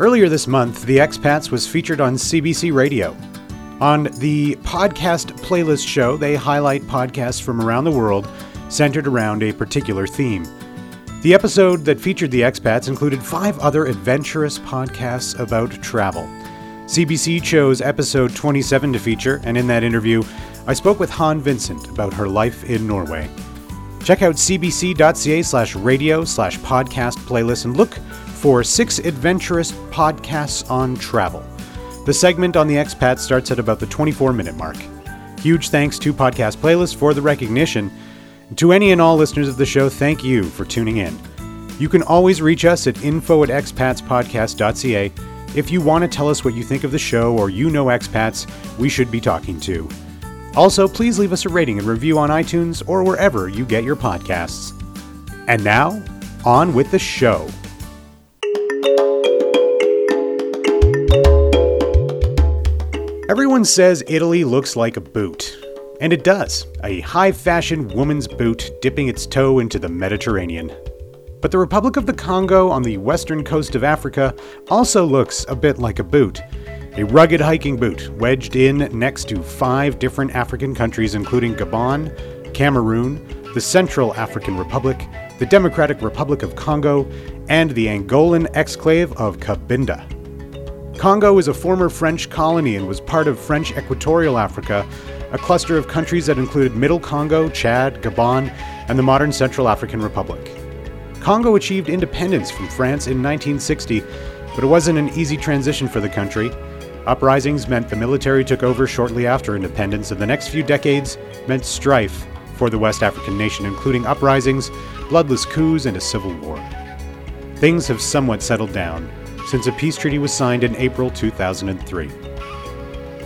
Earlier this month, The Expats was featured on CBC Radio. On the podcast playlist show, they highlight podcasts from around the world centered around a particular theme. The episode that featured the expats included five other adventurous podcasts about travel. CBC chose episode 27 to feature, and in that interview, I spoke with Han Vincent about her life in Norway. Check out cbc.ca slash radio slash podcast playlist and look for six adventurous podcasts on travel. The segment on the expat starts at about the 24 minute mark. Huge thanks to Podcast Playlist for the recognition. To any and all listeners of the show, thank you for tuning in. You can always reach us at info at expatspodcast.ca if you want to tell us what you think of the show or you know expats we should be talking to. Also, please leave us a rating and review on iTunes or wherever you get your podcasts. And now, on with the show. Everyone says Italy looks like a boot. And it does a high fashion woman's boot dipping its toe into the Mediterranean. But the Republic of the Congo on the western coast of Africa also looks a bit like a boot. A rugged hiking boot wedged in next to five different African countries, including Gabon, Cameroon, the Central African Republic, the Democratic Republic of Congo, and the Angolan exclave of Cabinda. Congo is a former French colony and was part of French Equatorial Africa a cluster of countries that included Middle Congo, Chad, Gabon, and the modern Central African Republic. Congo achieved independence from France in 1960, but it wasn't an easy transition for the country. Uprisings meant the military took over shortly after independence, and the next few decades meant strife for the West African nation, including uprisings, bloodless coups, and a civil war. Things have somewhat settled down since a peace treaty was signed in April 2003.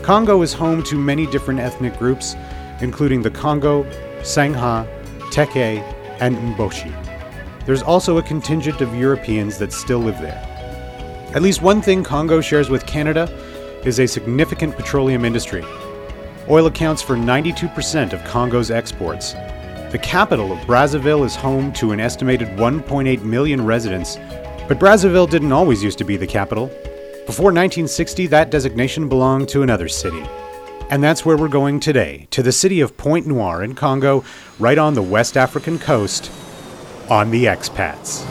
Congo is home to many different ethnic groups, including the Congo, Sangha, Teke, and Mboshi. There's also a contingent of Europeans that still live there. At least one thing Congo shares with Canada is a significant petroleum industry. Oil accounts for 92% of Congo's exports. The capital of Brazzaville is home to an estimated 1.8 million residents, but Brazzaville didn't always used to be the capital. Before 1960, that designation belonged to another city. And that's where we're going today, to the city of Pointe Noire in Congo, right on the West African coast, on the expats.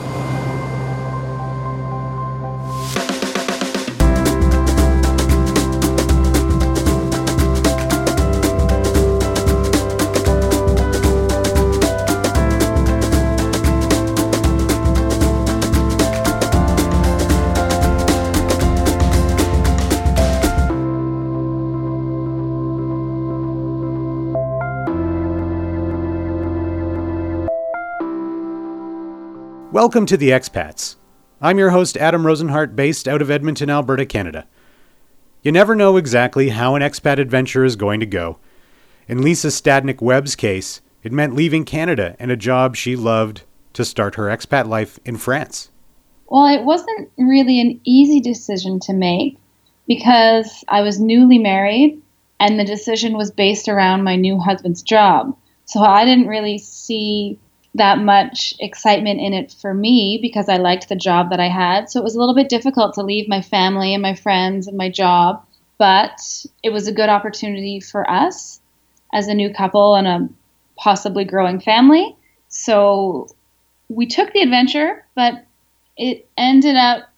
Welcome to the Expats. I'm your host, Adam Rozenhart, based out of Edmonton, Alberta, Canada. You never know exactly how an expat adventure is going to go. In Lisa Stadnik Webb's case, it meant leaving Canada and a job she loved to start her expat life in France. Well, it wasn't really an easy decision to make because I was newly married and the decision was based around my new husband's job. So I didn't really see that much excitement in it for me because I liked the job that I had. So it was a little bit difficult to leave my family and my friends and my job, but it was a good opportunity for us as a new couple and a possibly growing family. So we took the adventure, but it ended up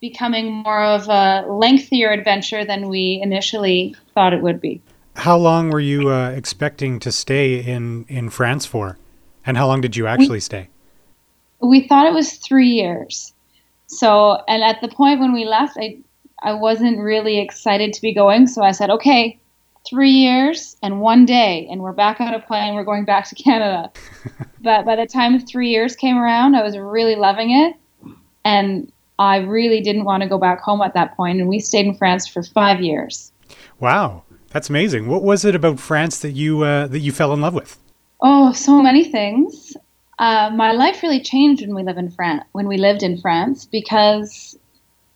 becoming more of a lengthier adventure than we initially thought it would be. How long were you uh, expecting to stay in, in France for? And how long did you actually we, stay? We thought it was three years. So, and at the point when we left, I, I wasn't really excited to be going. So I said, okay, three years and one day, and we're back on a plane. We're going back to Canada. but by the time three years came around, I was really loving it. And I really didn't want to go back home at that point, and we stayed in France for five years. Wow, that's amazing. What was it about France that you uh, that you fell in love with? Oh, so many things. Uh, my life really changed when we live in France. When we lived in France, because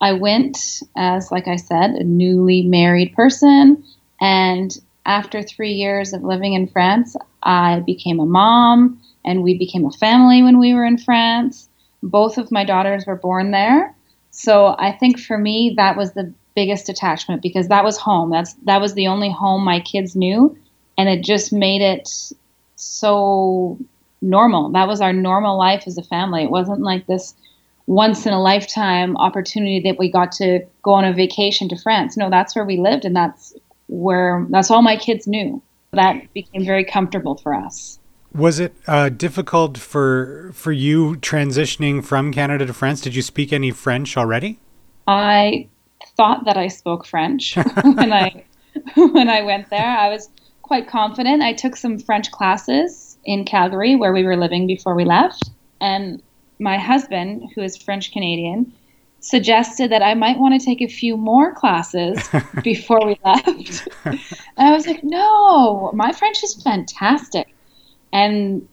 I went as, like I said, a newly married person, and after three years of living in France, I became a mom, and we became a family when we were in France. Both of my daughters were born there, So I think for me that was the biggest attachment because that was home. That's that was the only home my kids knew and it just made it so normal. That was our normal life as a family. It wasn't like this once in a lifetime opportunity that we got to go on a vacation to France. No, that's where we lived and that's where that's all my kids knew. That became very comfortable for us. Was it uh, difficult for for you transitioning from Canada to France? Did you speak any French already? I thought that I spoke French when I when I went there. I was quite confident. I took some French classes in Calgary where we were living before we left, and my husband, who is French Canadian, suggested that I might want to take a few more classes before we left. and I was like, no, my French is fantastic. And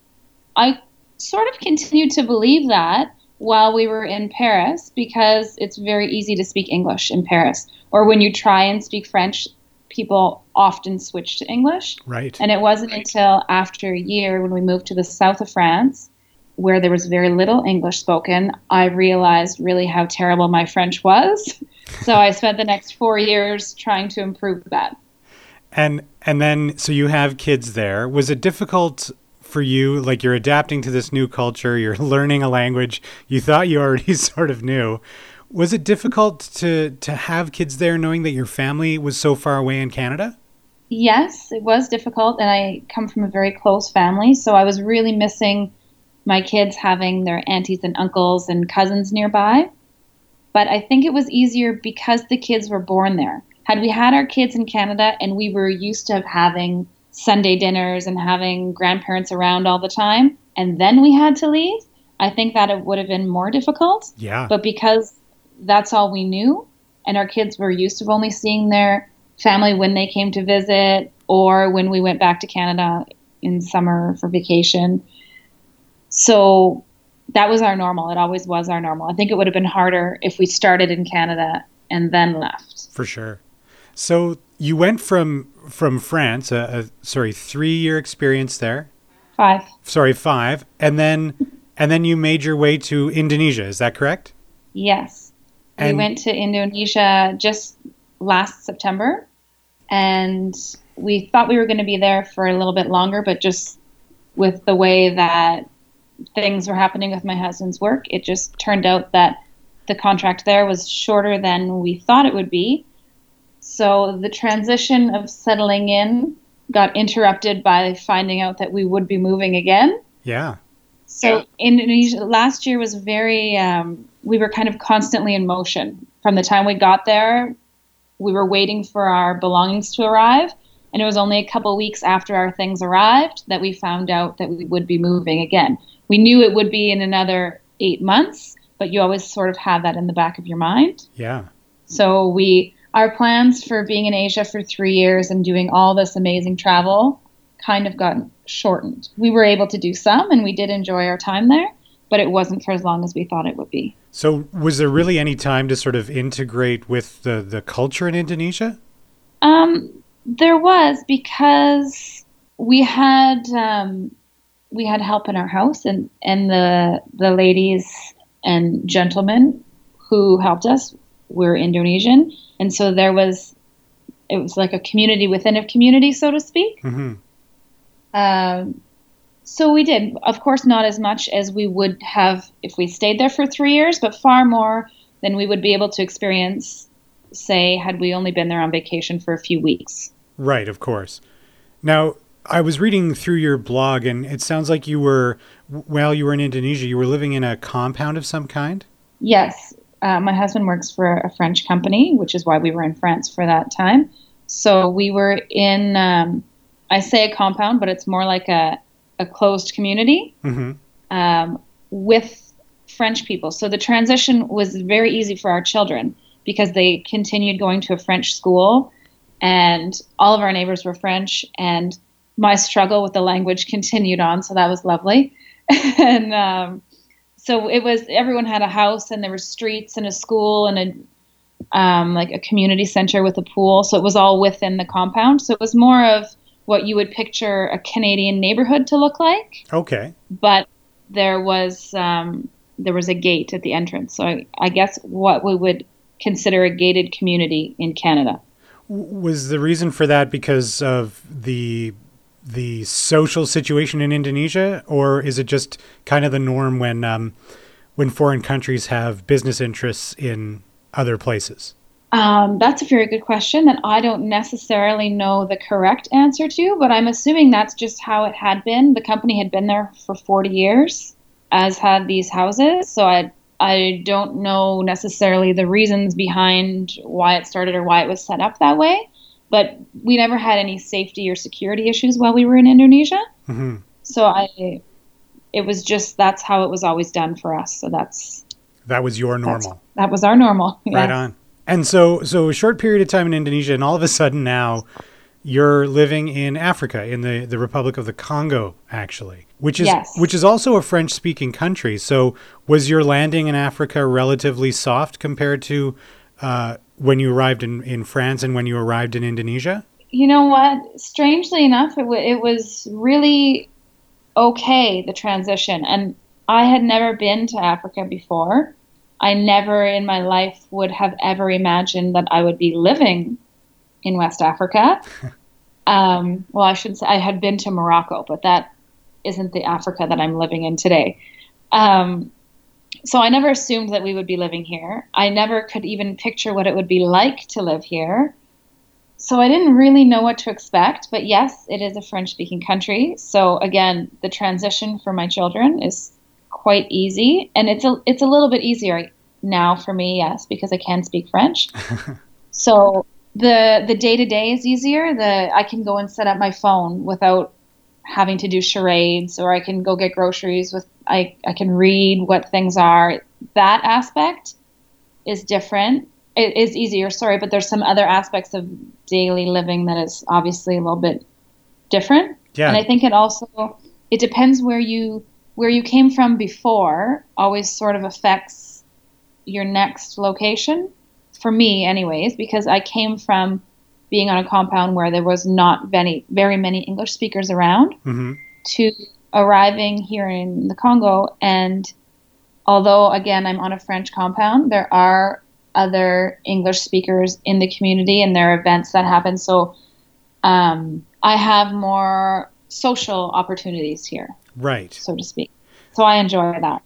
I sort of continued to believe that while we were in Paris because it's very easy to speak English in Paris. Or when you try and speak French, people often switch to English. Right. And it wasn't until after a year when we moved to the south of France where there was very little English spoken, I realized really how terrible my French was. so I spent the next four years trying to improve that. And and then so you have kids there. Was it difficult for you? Like you're adapting to this new culture, you're learning a language you thought you already sort of knew. Was it difficult to to have kids there knowing that your family was so far away in Canada? Yes, it was difficult and I come from a very close family, so I was really missing my kids having their aunties and uncles and cousins nearby. But I think it was easier because the kids were born there. Had we had our kids in Canada and we were used to having Sunday dinners and having grandparents around all the time, and then we had to leave, I think that it would have been more difficult. Yeah. But because that's all we knew, and our kids were used to only seeing their family when they came to visit or when we went back to Canada in summer for vacation, so that was our normal. It always was our normal. I think it would have been harder if we started in Canada and then left. For sure. So you went from from France, a, a sorry, three year experience there. Five. Sorry, five, and then and then you made your way to Indonesia. Is that correct? Yes. And we went to Indonesia just last September, and we thought we were going to be there for a little bit longer, but just with the way that things were happening with my husband's work, it just turned out that the contract there was shorter than we thought it would be. So the transition of settling in got interrupted by finding out that we would be moving again. Yeah. So Indonesia last year was very. Um, we were kind of constantly in motion from the time we got there. We were waiting for our belongings to arrive, and it was only a couple weeks after our things arrived that we found out that we would be moving again we knew it would be in another eight months, but you always sort of have that in the back of your mind. Yeah. So we our plans for being in Asia for three years and doing all this amazing travel kind of got shortened. We were able to do some and we did enjoy our time there, but it wasn't for as long as we thought it would be. So was there really any time to sort of integrate with the, the culture in Indonesia? Um, there was because we had um, we had help in our house, and and the the ladies and gentlemen who helped us were Indonesian, and so there was it was like a community within a community, so to speak. Mm-hmm. Um, so we did, of course, not as much as we would have if we stayed there for three years, but far more than we would be able to experience, say, had we only been there on vacation for a few weeks. Right, of course. Now, I was reading through your blog, and it sounds like you were, while you were in Indonesia, you were living in a compound of some kind? Yes. Uh, my husband works for a French company, which is why we were in France for that time. So we were in, um, I say a compound, but it's more like a, a closed community mm-hmm. um, with French people. So the transition was very easy for our children because they continued going to a French school and all of our neighbors were French and my struggle with the language continued on, so that was lovely. and um, so it was everyone had a house, and there were streets and a school and a um, like a community center with a pool. So it was all within the compound. So it was more of what you would picture a Canadian neighborhood to look like. Okay. But there was um, there was a gate at the entrance. So I, I guess what we would consider a gated community in Canada. Was the reason for that because of the the social situation in Indonesia, or is it just kind of the norm when um, when foreign countries have business interests in other places? Um, that's a very good question that I don't necessarily know the correct answer to, but I'm assuming that's just how it had been. The company had been there for 40 years, as had these houses. So I I don't know necessarily the reasons behind why it started or why it was set up that way, but we never had any safety or security issues while we were in Indonesia. Mm-hmm. So I, it was just that's how it was always done for us. So that's that was your normal. That was our normal. Right on. And so, so a short period of time in Indonesia, and all of a sudden now, you're living in Africa, in the, the Republic of the Congo, actually, which is yes. which is also a French speaking country. So, was your landing in Africa relatively soft compared to uh, when you arrived in, in France and when you arrived in Indonesia? You know what? Strangely enough, it, w- it was really okay the transition, and I had never been to Africa before. I never in my life would have ever imagined that I would be living in West Africa. um, well, I should say I had been to Morocco, but that isn't the Africa that I'm living in today. Um, so I never assumed that we would be living here. I never could even picture what it would be like to live here. So I didn't really know what to expect, but yes, it is a French speaking country. So again, the transition for my children is quite easy, and it's a it's a little bit easier now for me, yes, because I can speak French. so the the day to day is easier. The I can go and set up my phone without having to do charades, or I can go get groceries with I I can read what things are. That aspect is different. It is easier, sorry, but there's some other aspects of daily living that is obviously a little bit different. Yeah. And I think it also it depends where you where you came from before always sort of affects your next location for me anyways because i came from being on a compound where there was not very, very many english speakers around mm-hmm. to arriving here in the congo and although again i'm on a french compound there are other english speakers in the community and there are events that happen so um, i have more social opportunities here right so to speak so i enjoy that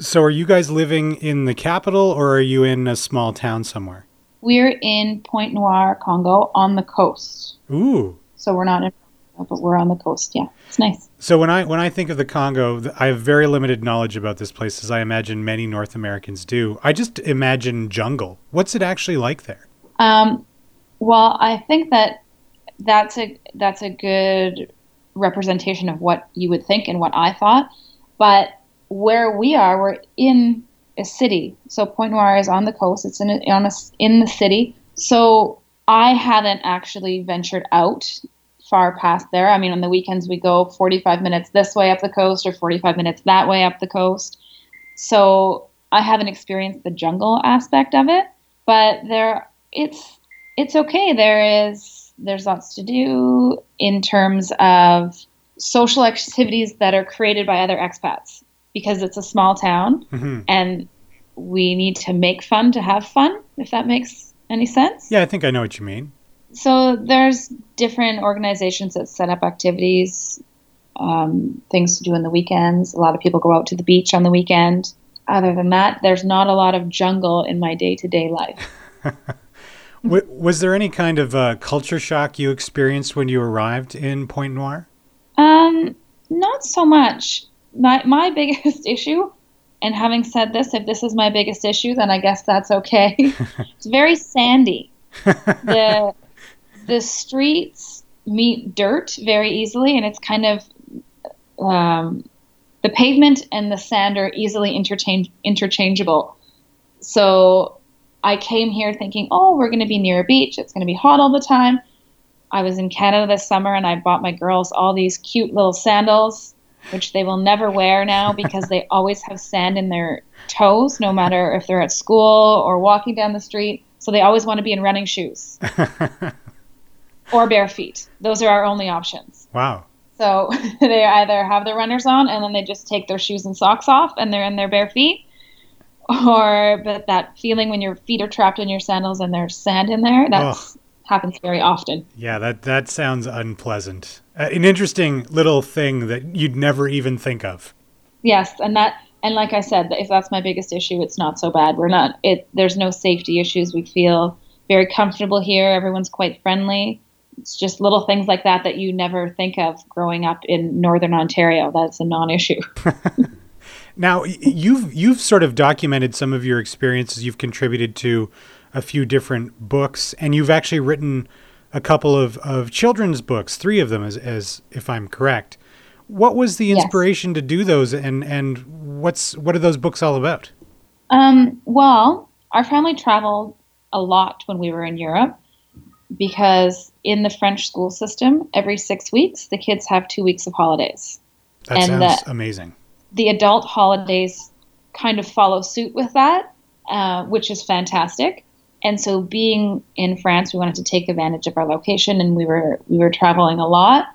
so are you guys living in the capital or are you in a small town somewhere we're in Pointe Noire, Congo, on the coast. Ooh. So we're not in, but we're on the coast. Yeah, it's nice. So when I when I think of the Congo, I have very limited knowledge about this place, as I imagine many North Americans do. I just imagine jungle. What's it actually like there? Um, well, I think that that's a that's a good representation of what you would think and what I thought. But where we are, we're in a city. So Pointe Noire is on the coast. It's in a, on a, in the city. So I haven't actually ventured out far past there. I mean, on the weekends we go 45 minutes this way up the coast or 45 minutes that way up the coast. So I haven't experienced the jungle aspect of it, but there it's it's okay. There is there's lots to do in terms of social activities that are created by other expats because it's a small town mm-hmm. and we need to make fun to have fun, if that makes any sense. Yeah, I think I know what you mean. So there's different organizations that set up activities, um, things to do in the weekends. A lot of people go out to the beach on the weekend. Other than that, there's not a lot of jungle in my day to day life. was there any kind of uh, culture shock you experienced when you arrived in Pointe Noire? Um, not so much. My my biggest issue and having said this if this is my biggest issue then i guess that's okay. It's very sandy. The the streets meet dirt very easily and it's kind of um, the pavement and the sand are easily interchange interchangeable. So i came here thinking oh we're going to be near a beach it's going to be hot all the time i was in canada this summer and i bought my girls all these cute little sandals which they will never wear now because they always have sand in their toes, no matter if they're at school or walking down the street. So they always want to be in running shoes or bare feet. Those are our only options. Wow. So they either have their runners on and then they just take their shoes and socks off and they're in their bare feet, or but that feeling when your feet are trapped in your sandals and there's sand in there that happens very often. Yeah that that sounds unpleasant. Uh, an interesting little thing that you'd never even think of. Yes and that and like i said if that's my biggest issue it's not so bad. We're not it there's no safety issues. We feel very comfortable here. Everyone's quite friendly. It's just little things like that that you never think of growing up in northern ontario. That's a non-issue Now, you've you've sort of documented some of your experiences. You've contributed to a few different books, and you've actually written a couple of, of children's books, three of them, as, as if I'm correct. What was the inspiration yes. to do those, and and what's what are those books all about? Um, well, our family traveled a lot when we were in Europe because in the French school system, every six weeks the kids have two weeks of holidays. That and sounds the, amazing the adult holidays kind of follow suit with that, uh, which is fantastic. And so, being in France, we wanted to take advantage of our location, and we were we were traveling a lot,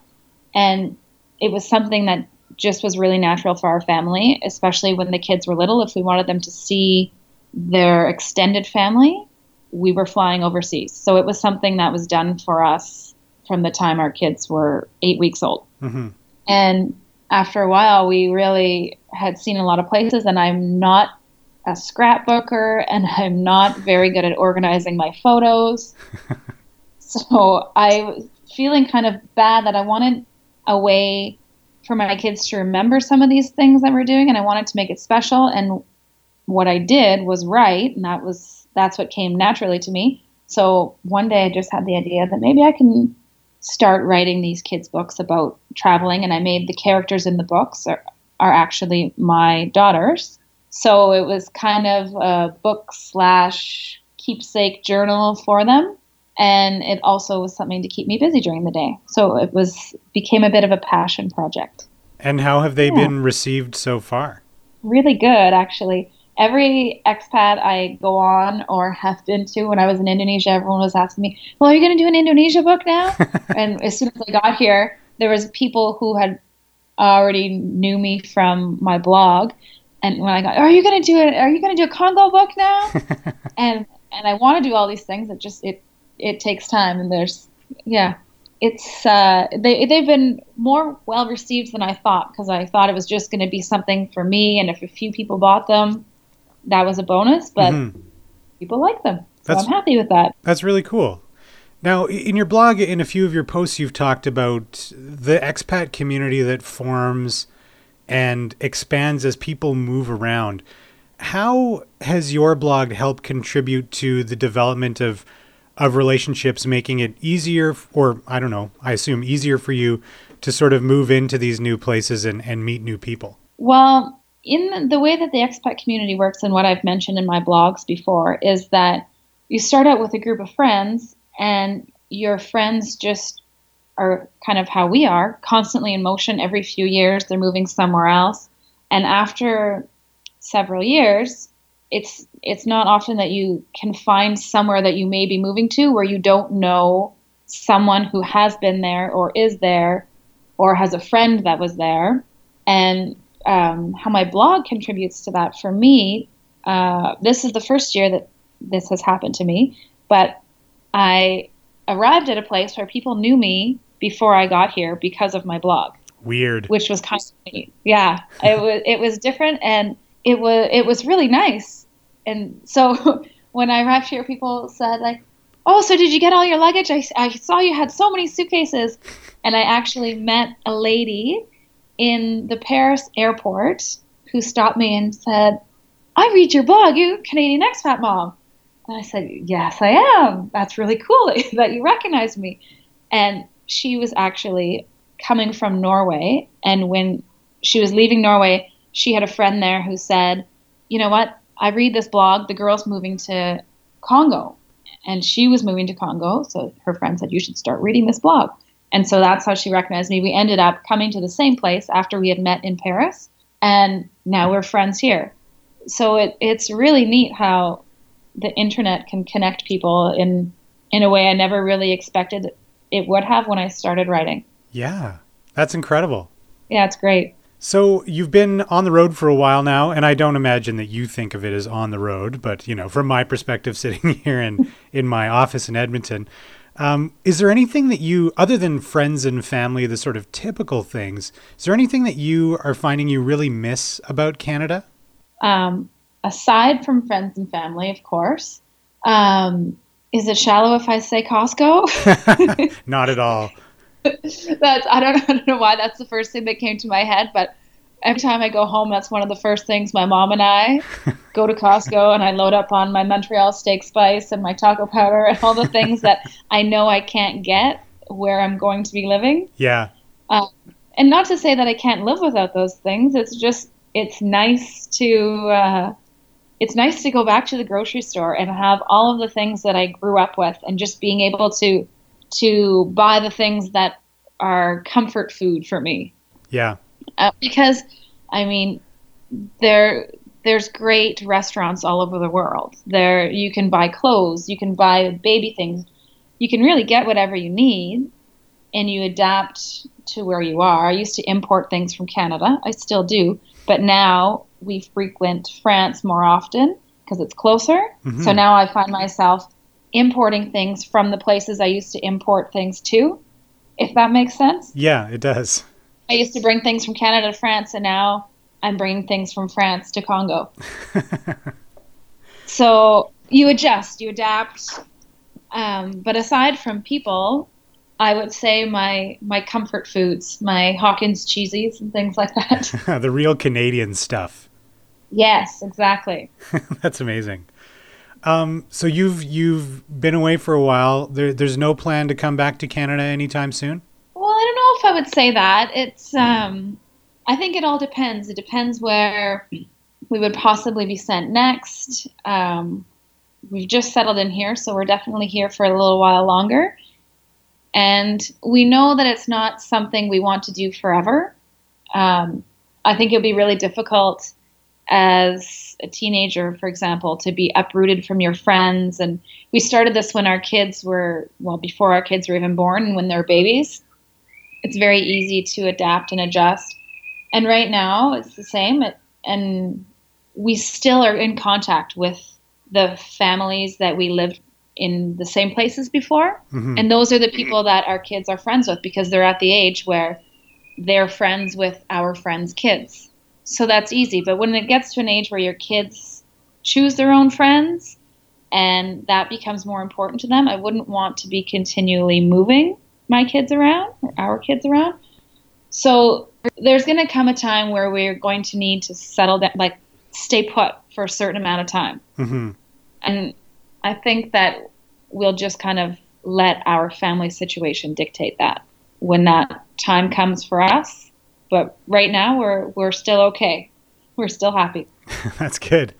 and it was something that just was really natural for our family, especially when the kids were little. If we wanted them to see their extended family, we were flying overseas. So it was something that was done for us from the time our kids were eight weeks old. Mm-hmm. And after a while, we really had seen a lot of places, and I'm not a scrapbooker and I'm not very good at organizing my photos. so I was feeling kind of bad that I wanted a way for my kids to remember some of these things that we're doing and I wanted to make it special and what I did was right and that was that's what came naturally to me. So one day I just had the idea that maybe I can start writing these kids books about traveling and i made the characters in the books are, are actually my daughters. So it was kind of a book slash keepsake journal for them and it also was something to keep me busy during the day. So it was became a bit of a passion project. And how have they yeah. been received so far? Really good actually every expat I go on or have been to when I was in Indonesia, everyone was asking me, "Well, are you going to do an Indonesia book now?" and as soon as I got here, there was people who had already knew me from my blog, and when I got, "Are you going to do it? Are you going to do a Congo book now?" and and I want to do all these things. It just it it takes time, and there's yeah. It's uh, they they've been more well received than I thought because I thought it was just going to be something for me, and if a few people bought them, that was a bonus, but mm-hmm. people like them. So that's, I'm happy with that. That's really cool. Now, in your blog, in a few of your posts, you've talked about the expat community that forms and expands as people move around. How has your blog helped contribute to the development of of relationships, making it easier, or I don't know, I assume easier for you to sort of move into these new places and, and meet new people? Well, in the way that the expat community works and what I've mentioned in my blogs before is that you start out with a group of friends and your friends just are kind of how we are, constantly in motion every few years, they're moving somewhere else. And after several years, it's it's not often that you can find somewhere that you may be moving to where you don't know someone who has been there or is there or has a friend that was there. And um, how my blog contributes to that for me. Uh, this is the first year that this has happened to me, but I arrived at a place where people knew me before I got here because of my blog. Weird. Which was kind of neat. Yeah, it was it was different and it was it was really nice. And so when I arrived here, people said like, "Oh, so did you get all your luggage? I, I saw you had so many suitcases." And I actually met a lady in the Paris airport who stopped me and said, I read your blog, you Canadian expat mom. And I said, Yes, I am. That's really cool that you recognize me. And she was actually coming from Norway. And when she was leaving Norway, she had a friend there who said, You know what? I read this blog. The girl's moving to Congo. And she was moving to Congo. So her friend said, You should start reading this blog. And so that's how she recognized me. We ended up coming to the same place after we had met in Paris, and now we're friends here. So it, it's really neat how the internet can connect people in in a way I never really expected it would have when I started writing. Yeah, that's incredible. Yeah, it's great. So you've been on the road for a while now, and I don't imagine that you think of it as on the road, but you know, from my perspective, sitting here in in my office in Edmonton, um, is there anything that you, other than friends and family, the sort of typical things, is there anything that you are finding you really miss about Canada? Um, aside from friends and family, of course, um, is it shallow if I say Costco? Not at all. that's I don't, I don't know why that's the first thing that came to my head, but every time I go home, that's one of the first things my mom and I go to Costco and I load up on my Montreal steak spice and my taco powder and all the things that I know I can't get where I'm going to be living. Yeah. Um, and not to say that I can't live without those things. It's just it's nice to uh, it's nice to go back to the grocery store and have all of the things that I grew up with and just being able to to buy the things that are comfort food for me. Yeah. Uh, because I mean there there's great restaurants all over the world. There you can buy clothes, you can buy baby things. You can really get whatever you need and you adapt to where you are. I used to import things from Canada. I still do, but now we frequent France more often because it's closer. Mm-hmm. So now I find myself importing things from the places I used to import things to, if that makes sense. Yeah, it does. I used to bring things from Canada to France, and now I'm bringing things from France to Congo. so you adjust, you adapt. Um, but aside from people, I would say my my comfort foods, my Hawkins Cheezies and things like that. the real Canadian stuff. Yes, exactly. That's amazing. Um, so you've you've been away for a while. There, there's no plan to come back to Canada anytime soon. I would say that. It's um, I think it all depends. It depends where we would possibly be sent next. Um, we've just settled in here, so we're definitely here for a little while longer. And we know that it's not something we want to do forever. Um, I think it'll be really difficult as a teenager, for example, to be uprooted from your friends. And we started this when our kids were, well, before our kids were even born and when they're babies. It's very easy to adapt and adjust. And right now, it's the same. and we still are in contact with the families that we lived in the same places before. Mm-hmm. And those are the people that our kids are friends with because they're at the age where they're friends with our friends' kids. So that's easy. But when it gets to an age where your kids choose their own friends and that becomes more important to them, I wouldn't want to be continually moving my kids around or our kids around. So there's going to come a time where we're going to need to settle down, like stay put for a certain amount of time. Mm-hmm. And I think that we'll just kind of let our family situation dictate that when that time comes for us. But right now we're we're still okay. We're still happy. That's good.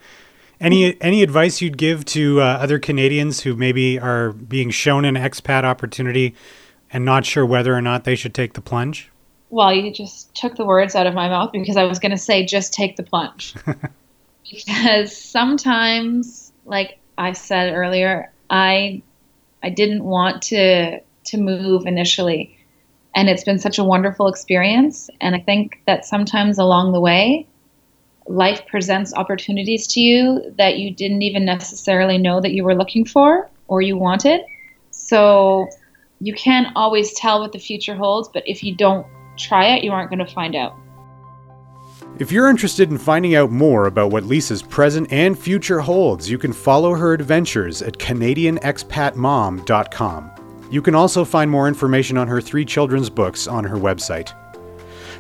Any any advice you'd give to uh, other Canadians who maybe are being shown an expat opportunity and not sure whether or not they should take the plunge? Well, you just took the words out of my mouth because I was going to say just take the plunge. because sometimes, like I said earlier, I I didn't want to to move initially. And it's been such a wonderful experience. And I think that sometimes along the way, life presents opportunities to you that you didn't even necessarily know that you were looking for or you wanted. So you can't always tell what the future holds, but if you don't try it, you aren't going to find out. If you're interested in finding out more about what Lisa's present and future holds, you can follow her adventures at CanadianExpatMom.com. You can also find more information on her three children's books on her website.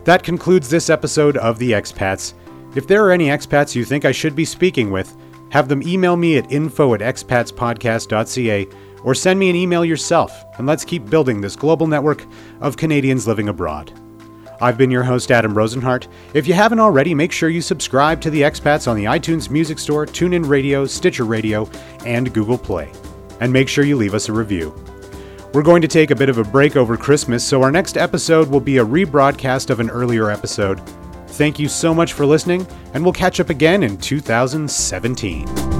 That concludes this episode of The Expats. If there are any expats you think I should be speaking with, have them email me at info at expatspodcast.ca or send me an email yourself, and let's keep building this global network of Canadians living abroad. I've been your host, Adam Rozenhart. If you haven't already, make sure you subscribe to the Expats on the iTunes Music Store, TuneIn Radio, Stitcher Radio, and Google Play. And make sure you leave us a review. We're going to take a bit of a break over Christmas, so our next episode will be a rebroadcast of an earlier episode. Thank you so much for listening, and we'll catch up again in 2017.